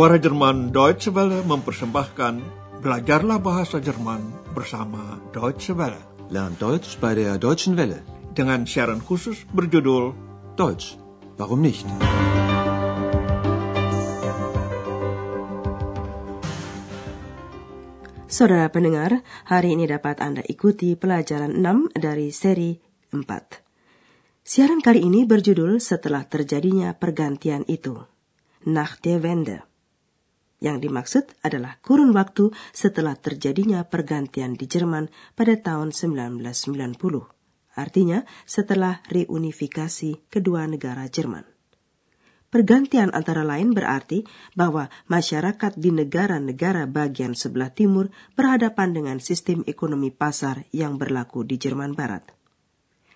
Suara Jerman Deutsche Welle mempersembahkan Belajarlah Bahasa Jerman bersama Deutsche Welle. Lernt Deutsch bei der Deutschen Welle. Dengan siaran khusus berjudul Deutsch, warum nicht? Saudara pendengar, hari ini dapat Anda ikuti pelajaran 6 dari seri 4. Siaran kali ini berjudul Setelah Terjadinya Pergantian Itu. Nach der Wende. Yang dimaksud adalah kurun waktu setelah terjadinya pergantian di Jerman pada tahun 1990. Artinya setelah reunifikasi kedua negara Jerman. Pergantian antara lain berarti bahwa masyarakat di negara-negara bagian sebelah timur berhadapan dengan sistem ekonomi pasar yang berlaku di Jerman Barat.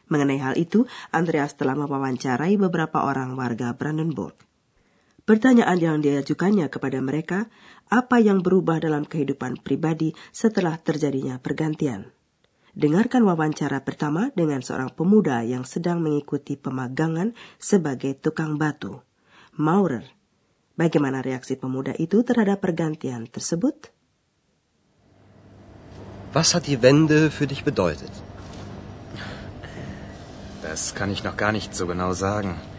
Mengenai hal itu, Andreas telah mewawancarai beberapa orang warga Brandenburg. Pertanyaan yang diajukannya kepada mereka, apa yang berubah dalam kehidupan pribadi setelah terjadinya pergantian? Dengarkan wawancara pertama dengan seorang pemuda yang sedang mengikuti pemagangan sebagai tukang batu. Maurer. Bagaimana reaksi pemuda itu terhadap pergantian tersebut? Was hat die Wende für dich bedeutet? Das kann ich noch gar nicht so genau sagen.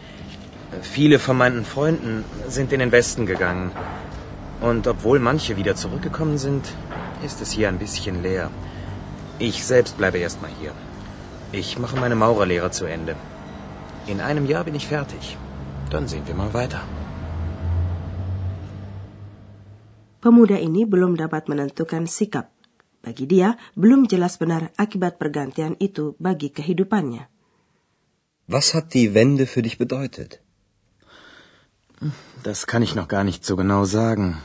Viele von meinen Freunden sind in den Westen gegangen. Und obwohl manche wieder zurückgekommen sind, ist es hier ein bisschen leer. Ich selbst bleibe erstmal hier. Ich mache meine Maurerlehre zu Ende. In einem Jahr bin ich fertig. Dann sehen wir mal weiter. Pemuda ini belum dapat menentukan sikap. Bagi dia, belum jelas benar akibat pergantian itu bagi kehidupannya. Was hat die Wende für dich bedeutet? Das kann ich noch gar nicht so genau sagen.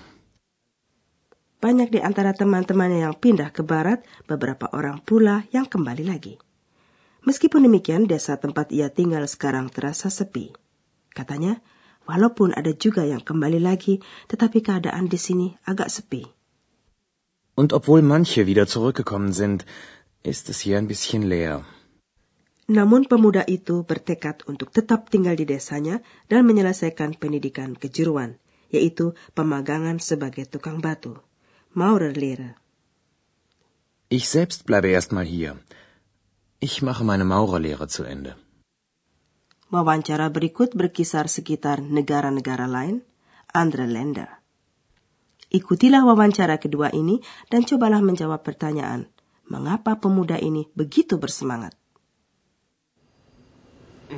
Banyak di antara teman-temannya yang pindah ke barat, beberapa orang pula yang kembali lagi. Meskipun demikian, desa tempat ia tinggal sekarang terasa sepi. Katanya, walaupun ada juga yang kembali lagi, tetapi keadaan di sini agak sepi. Und obwohl manche wieder zurückgekommen sind, ist es hier ein bisschen leer. Namun pemuda itu bertekad untuk tetap tinggal di desanya dan menyelesaikan pendidikan kejuruan, yaitu pemagangan sebagai tukang batu. Maurerlehre. Ich selbst bleibe erstmal hier. Ich mache meine Maurerlehre zu Ende. Wawancara berikut berkisar sekitar negara-negara lain, andere Länder. Ikutilah wawancara kedua ini dan cobalah menjawab pertanyaan, mengapa pemuda ini begitu bersemangat?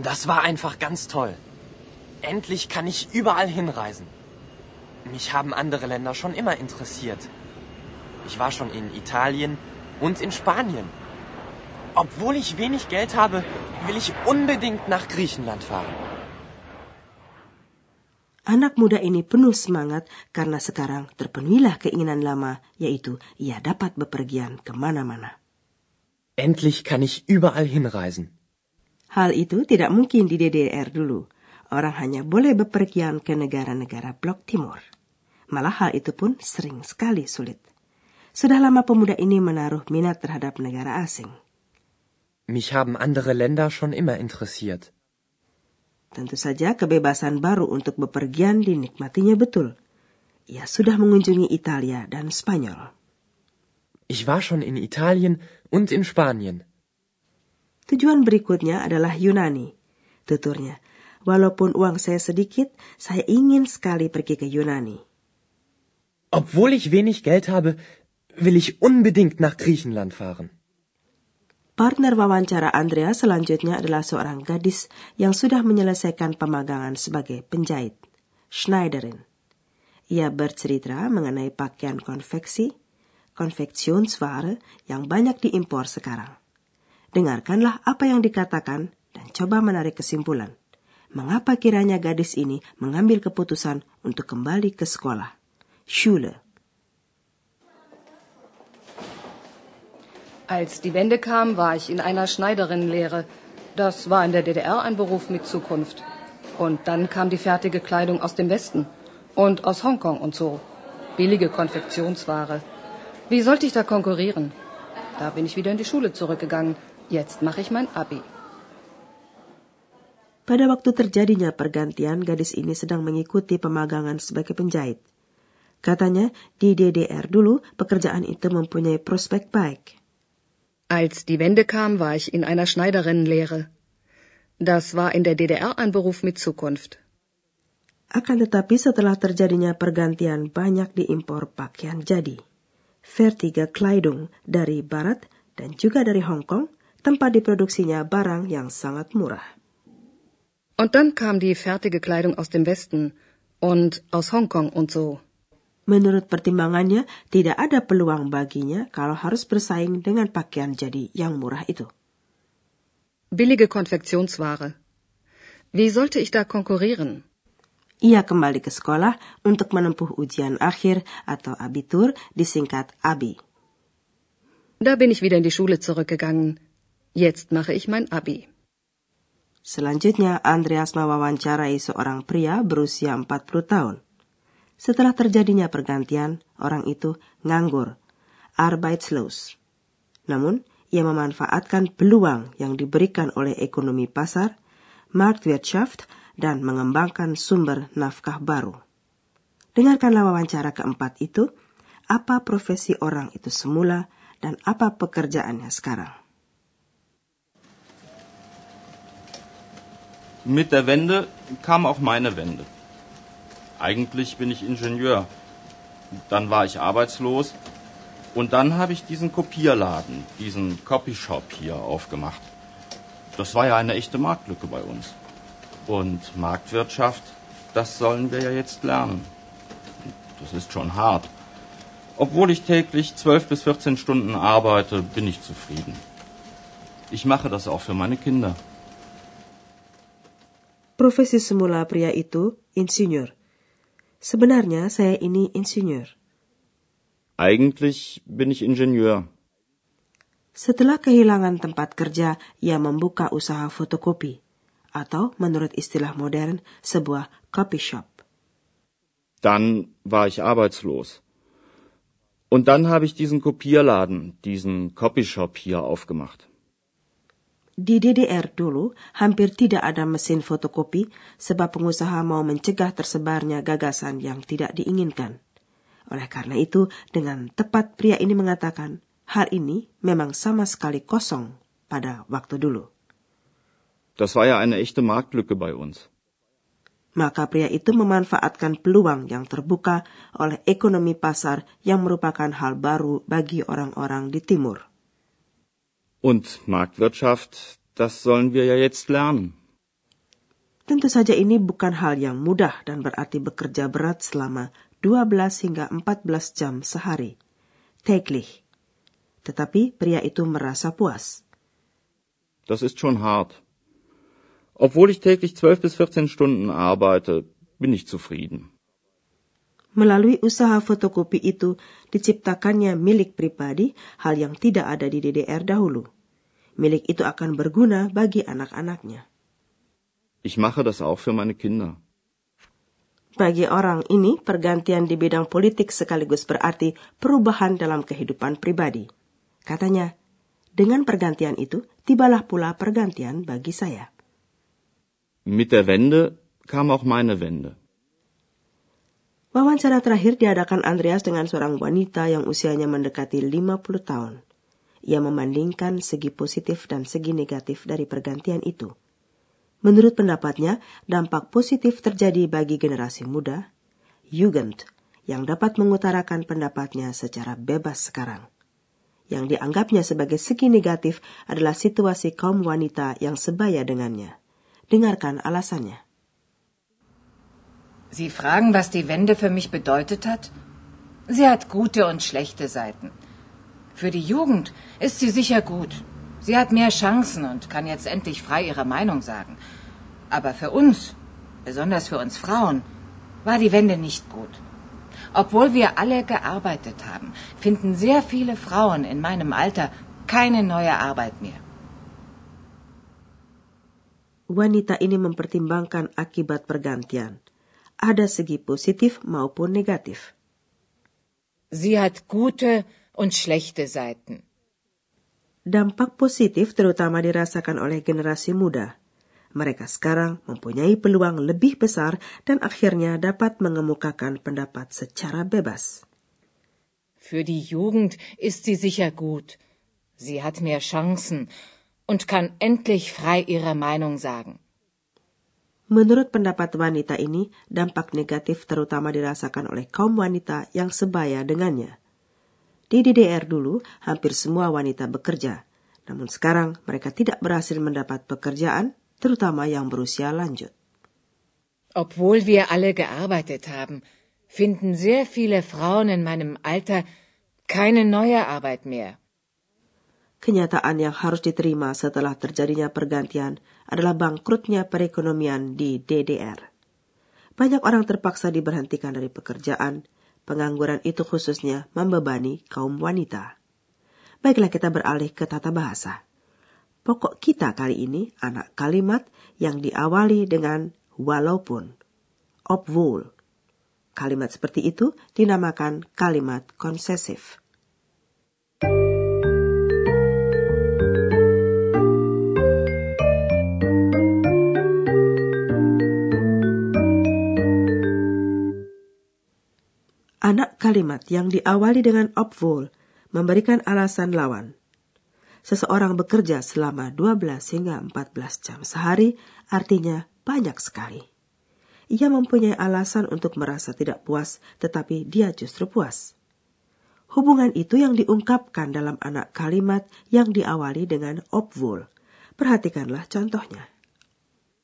Das war einfach ganz toll. Endlich kann ich überall hinreisen. Mich haben andere Länder schon immer interessiert. Ich war schon in Italien und in Spanien. Obwohl ich wenig Geld habe, will ich unbedingt nach Griechenland fahren. Anak muda ini penuh semangat karena sekarang terpenuhilah keinginan lama, yaitu ia dapat bepergian kemana-mana. Endlich kann ich überall hinreisen. Hal itu tidak mungkin di DDR dulu. Orang hanya boleh bepergian ke negara-negara blok timur. Malah hal itu pun sering sekali sulit. Sudah lama pemuda ini menaruh minat terhadap negara asing. Mich haben andere Länder schon immer interessiert. Tentu saja kebebasan baru untuk bepergian dinikmatinya betul. Ia sudah mengunjungi Italia dan Spanyol. Ich war schon in Italien und in Spanien. Tujuan berikutnya adalah Yunani. Tuturnya, walaupun uang saya sedikit, saya ingin sekali pergi ke Yunani. Obwohl ich wenig Geld habe, will ich unbedingt nach Griechenland fahren. Partner wawancara Andrea selanjutnya adalah seorang gadis yang sudah menyelesaikan pemagangan sebagai penjahit, Schneiderin. Ia bercerita mengenai pakaian konveksi, konfektionsware yang banyak diimpor sekarang. Dengarkanlah apa yang dikatakan dan coba menarik kesimpulan. Mengapa kiranya gadis ini mengambil keputusan untuk kembali ke sekolah? Schule. Als die Wende kam, war ich in einer Schneiderinnenlehre. Das war in der DDR ein Beruf mit Zukunft. Und dann kam die fertige Kleidung aus dem Westen und aus Hongkong und so. Billige Konfektionsware. Wie sollte ich da konkurrieren? Da bin ich wieder in die Schule zurückgegangen. Jetzt mache ich mein Abi. Pada waktu terjadinya pergantian, gadis ini sedang mengikuti pemagangan sebagai penjahit. Katanya, di DDR dulu pekerjaan itu mempunyai prospek baik. Als die Wende kam, war ich in einer Schneiderinnenlehre. Das war in der DDR ein Beruf mit Zukunft. Akan tetapi setelah terjadinya pergantian banyak diimpor pakaian jadi. Vertiga Kleidung dari Barat dan juga dari Hong Kong, tempat diproduksinya barang yang sangat murah. Und dann kam die fertige Kleidung aus dem Westen und aus Hongkong und so. Menurut pertimbangannya, tidak ada peluang baginya kalau harus bersaing dengan pakaian jadi yang murah itu. Billige Konfektionsware. Wie sollte ich da konkurrieren? Ia kembali ke sekolah untuk menempuh ujian akhir atau abitur disingkat ABI. Da bin ich wieder in die Schule zurückgegangen. Jetzt mache ich mein Abi. Selanjutnya, Andreas mewawancarai seorang pria berusia 40 tahun. Setelah terjadinya pergantian, orang itu nganggur, arbeitslos. Namun, ia memanfaatkan peluang yang diberikan oleh ekonomi pasar, Marktwirtschaft, dan mengembangkan sumber nafkah baru. Dengarkanlah wawancara keempat itu, apa profesi orang itu semula dan apa pekerjaannya sekarang. Mit der Wende kam auch meine Wende. Eigentlich bin ich Ingenieur. Dann war ich arbeitslos. Und dann habe ich diesen Kopierladen, diesen Copyshop hier aufgemacht. Das war ja eine echte Marktlücke bei uns. Und Marktwirtschaft, das sollen wir ja jetzt lernen. Das ist schon hart. Obwohl ich täglich 12 bis 14 Stunden arbeite, bin ich zufrieden. Ich mache das auch für meine Kinder. Profesi semula pria itu insinyur. Sebenarnya saya ini insinyur. Eigentlich bin ich Ingenieur. Setelah kehilangan tempat kerja, ia membuka usaha fotokopi, atau menurut istilah modern, sebuah copy shop. Dann war ich arbeitslos. Und dann habe ich diesen Kopierladen, diesen Copyshop hier aufgemacht. Di DDR dulu hampir tidak ada mesin fotokopi sebab pengusaha mau mencegah tersebarnya gagasan yang tidak diinginkan. Oleh karena itu, dengan tepat pria ini mengatakan, hal ini memang sama sekali kosong pada waktu dulu. Das war ja eine echte Marktlücke bei uns. Maka pria itu memanfaatkan peluang yang terbuka oleh ekonomi pasar yang merupakan hal baru bagi orang-orang di timur. Und Marktwirtschaft, das sollen wir ja jetzt lernen. Tentu saja ini bukan hal yang mudah dan berarti bekerja berat selama 12 hingga 14 jam sehari. Täglich. Tetapi pria itu merasa puas. Das ist schon hart. Obwohl ich täglich 12 bis 14 Stunden arbeite, bin ich zufrieden. Melalui usaha fotokopi itu diciptakannya milik pribadi, hal yang tidak ada di DDR dahulu. Milik itu akan berguna bagi anak-anaknya. Ich mache das auch für meine Kinder. Bagi orang ini, pergantian di bidang politik sekaligus berarti perubahan dalam kehidupan pribadi. Katanya, dengan pergantian itu, tibalah pula pergantian bagi saya. Mit der Wende kam auch meine Wende. Wawancara terakhir diadakan Andreas dengan seorang wanita yang usianya mendekati 50 tahun. Ia membandingkan segi positif dan segi negatif dari pergantian itu. Menurut pendapatnya, dampak positif terjadi bagi generasi muda, Jugend, yang dapat mengutarakan pendapatnya secara bebas sekarang. Yang dianggapnya sebagai segi negatif adalah situasi kaum wanita yang sebaya dengannya. Dengarkan alasannya. Sie fragen, was die Wende für mich bedeutet hat? Sie hat gute und schlechte Seiten. Für die Jugend ist sie sicher gut. Sie hat mehr Chancen und kann jetzt endlich frei ihre Meinung sagen. Aber für uns, besonders für uns Frauen, war die Wende nicht gut. Obwohl wir alle gearbeitet haben, finden sehr viele Frauen in meinem Alter keine neue Arbeit mehr. Wanita ini mempertimbangkan akibat pergantian. Ada segi positif maupun negatif. Sie hat gute und schlechte Seiten. Dampak positif terutama dirasakan oleh generasi muda. Mereka sekarang mempunyai peluang lebih besar dan akhirnya dapat mengemukakan pendapat secara bebas. Für die Jugend ist sie sicher gut. Sie hat mehr Chancen und kann endlich frei ihre Meinung sagen. Menurut pendapat wanita ini, dampak negatif terutama dirasakan oleh kaum wanita yang sebaya dengannya. Di DDR dulu, hampir semua wanita bekerja, namun sekarang mereka tidak berhasil mendapat pekerjaan, terutama yang berusia lanjut. Obwohl wir alle gearbeitet haben, finden sehr viele Frauen in meinem Alter keine neue Arbeit mehr. Kenyataan yang harus diterima setelah terjadinya pergantian adalah bangkrutnya perekonomian di DDR. Banyak orang terpaksa diberhentikan dari pekerjaan, pengangguran itu khususnya membebani kaum wanita. Baiklah kita beralih ke tata bahasa. Pokok kita kali ini anak kalimat yang diawali dengan walaupun, obwohl. Kalimat seperti itu dinamakan kalimat konsesif. Anak kalimat yang diawali dengan obwohl memberikan alasan lawan. Seseorang bekerja selama 12 hingga 14 jam sehari artinya banyak sekali. Ia mempunyai alasan untuk merasa tidak puas, tetapi dia justru puas. Hubungan itu yang diungkapkan dalam anak kalimat yang diawali dengan obwohl. Perhatikanlah contohnya.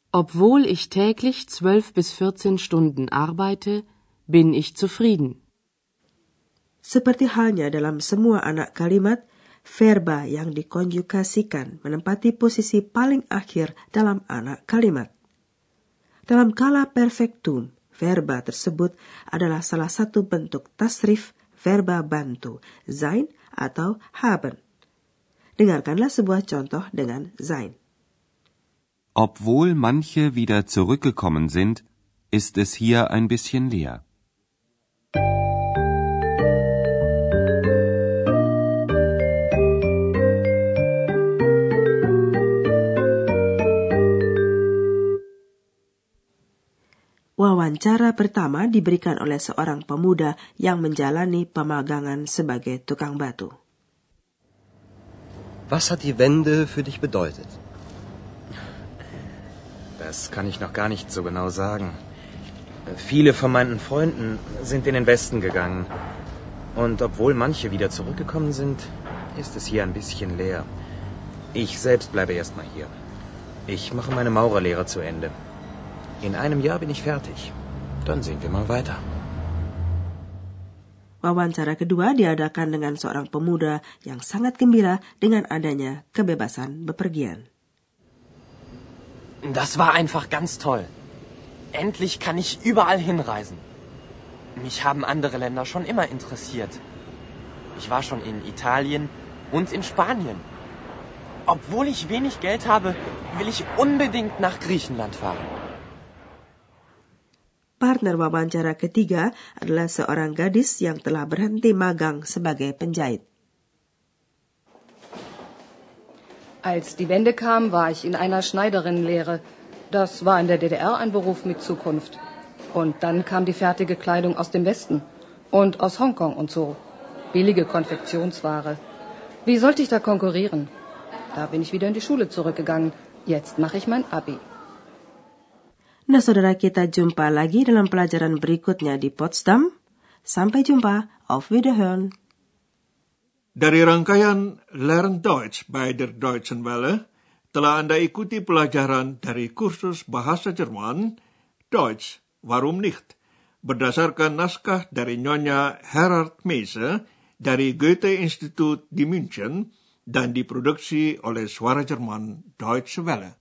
Obwohl ich täglich 12 bis 14 Stunden arbeite, bin ich zufrieden. Seperti halnya dalam semua anak kalimat, verba yang dikonjugasikan menempati posisi paling akhir dalam anak kalimat. Dalam kala perfektum, verba tersebut adalah salah satu bentuk tasrif verba bantu, sein atau haben. Dengarkanlah sebuah contoh dengan sein. Obwohl manche wieder zurückgekommen sind, ist es hier ein bisschen leer. Wawancara pertama diberikan oleh seorang pemuda yang menjalani pemagangan sebagai tukang batu. Was hat die Wende für dich bedeutet? Das kann ich noch gar nicht so genau sagen. Viele von meinen Freunden sind in den Westen gegangen. Und obwohl manche wieder zurückgekommen sind, ist es hier ein bisschen leer. Ich selbst bleibe erstmal hier. Ich mache meine Maurerlehre zu Ende. In einem Jahr bin ich fertig. Dann sehen wir mal weiter. Wawancara kedua diadakan dengan seorang pemuda yang sangat gembira dengan adanya kebebasan bepergian. Das war einfach ganz toll. Endlich kann ich überall hinreisen. Mich haben andere Länder schon immer interessiert. Ich war schon in Italien und in Spanien. Obwohl ich wenig Geld habe, will ich unbedingt nach Griechenland fahren. Partner wawancara ketiga adalah seorang gadis yang telah berhenti magang sebagai penjahit. Als die Wende kam, war ich in einer Schneiderinnenlehre. Das war in der DDR ein Beruf mit Zukunft. Und dann kam die fertige Kleidung aus dem Westen und aus Hongkong und so. Billige Konfektionsware. Wie sollte ich da konkurrieren? Da bin ich wieder in die Schule zurückgegangen. Jetzt mache ich mein Abi. Nah, saudara kita jumpa lagi dalam pelajaran berikutnya di Potsdam. Sampai jumpa. Auf Wiederhören. Dari rangkaian Learn Deutsch by der Deutschen Welle, telah Anda ikuti pelajaran dari kursus bahasa Jerman, Deutsch, Warum nicht? Berdasarkan naskah dari Nyonya Herard Meise dari Goethe Institut di München dan diproduksi oleh Suara Jerman Deutsche Welle.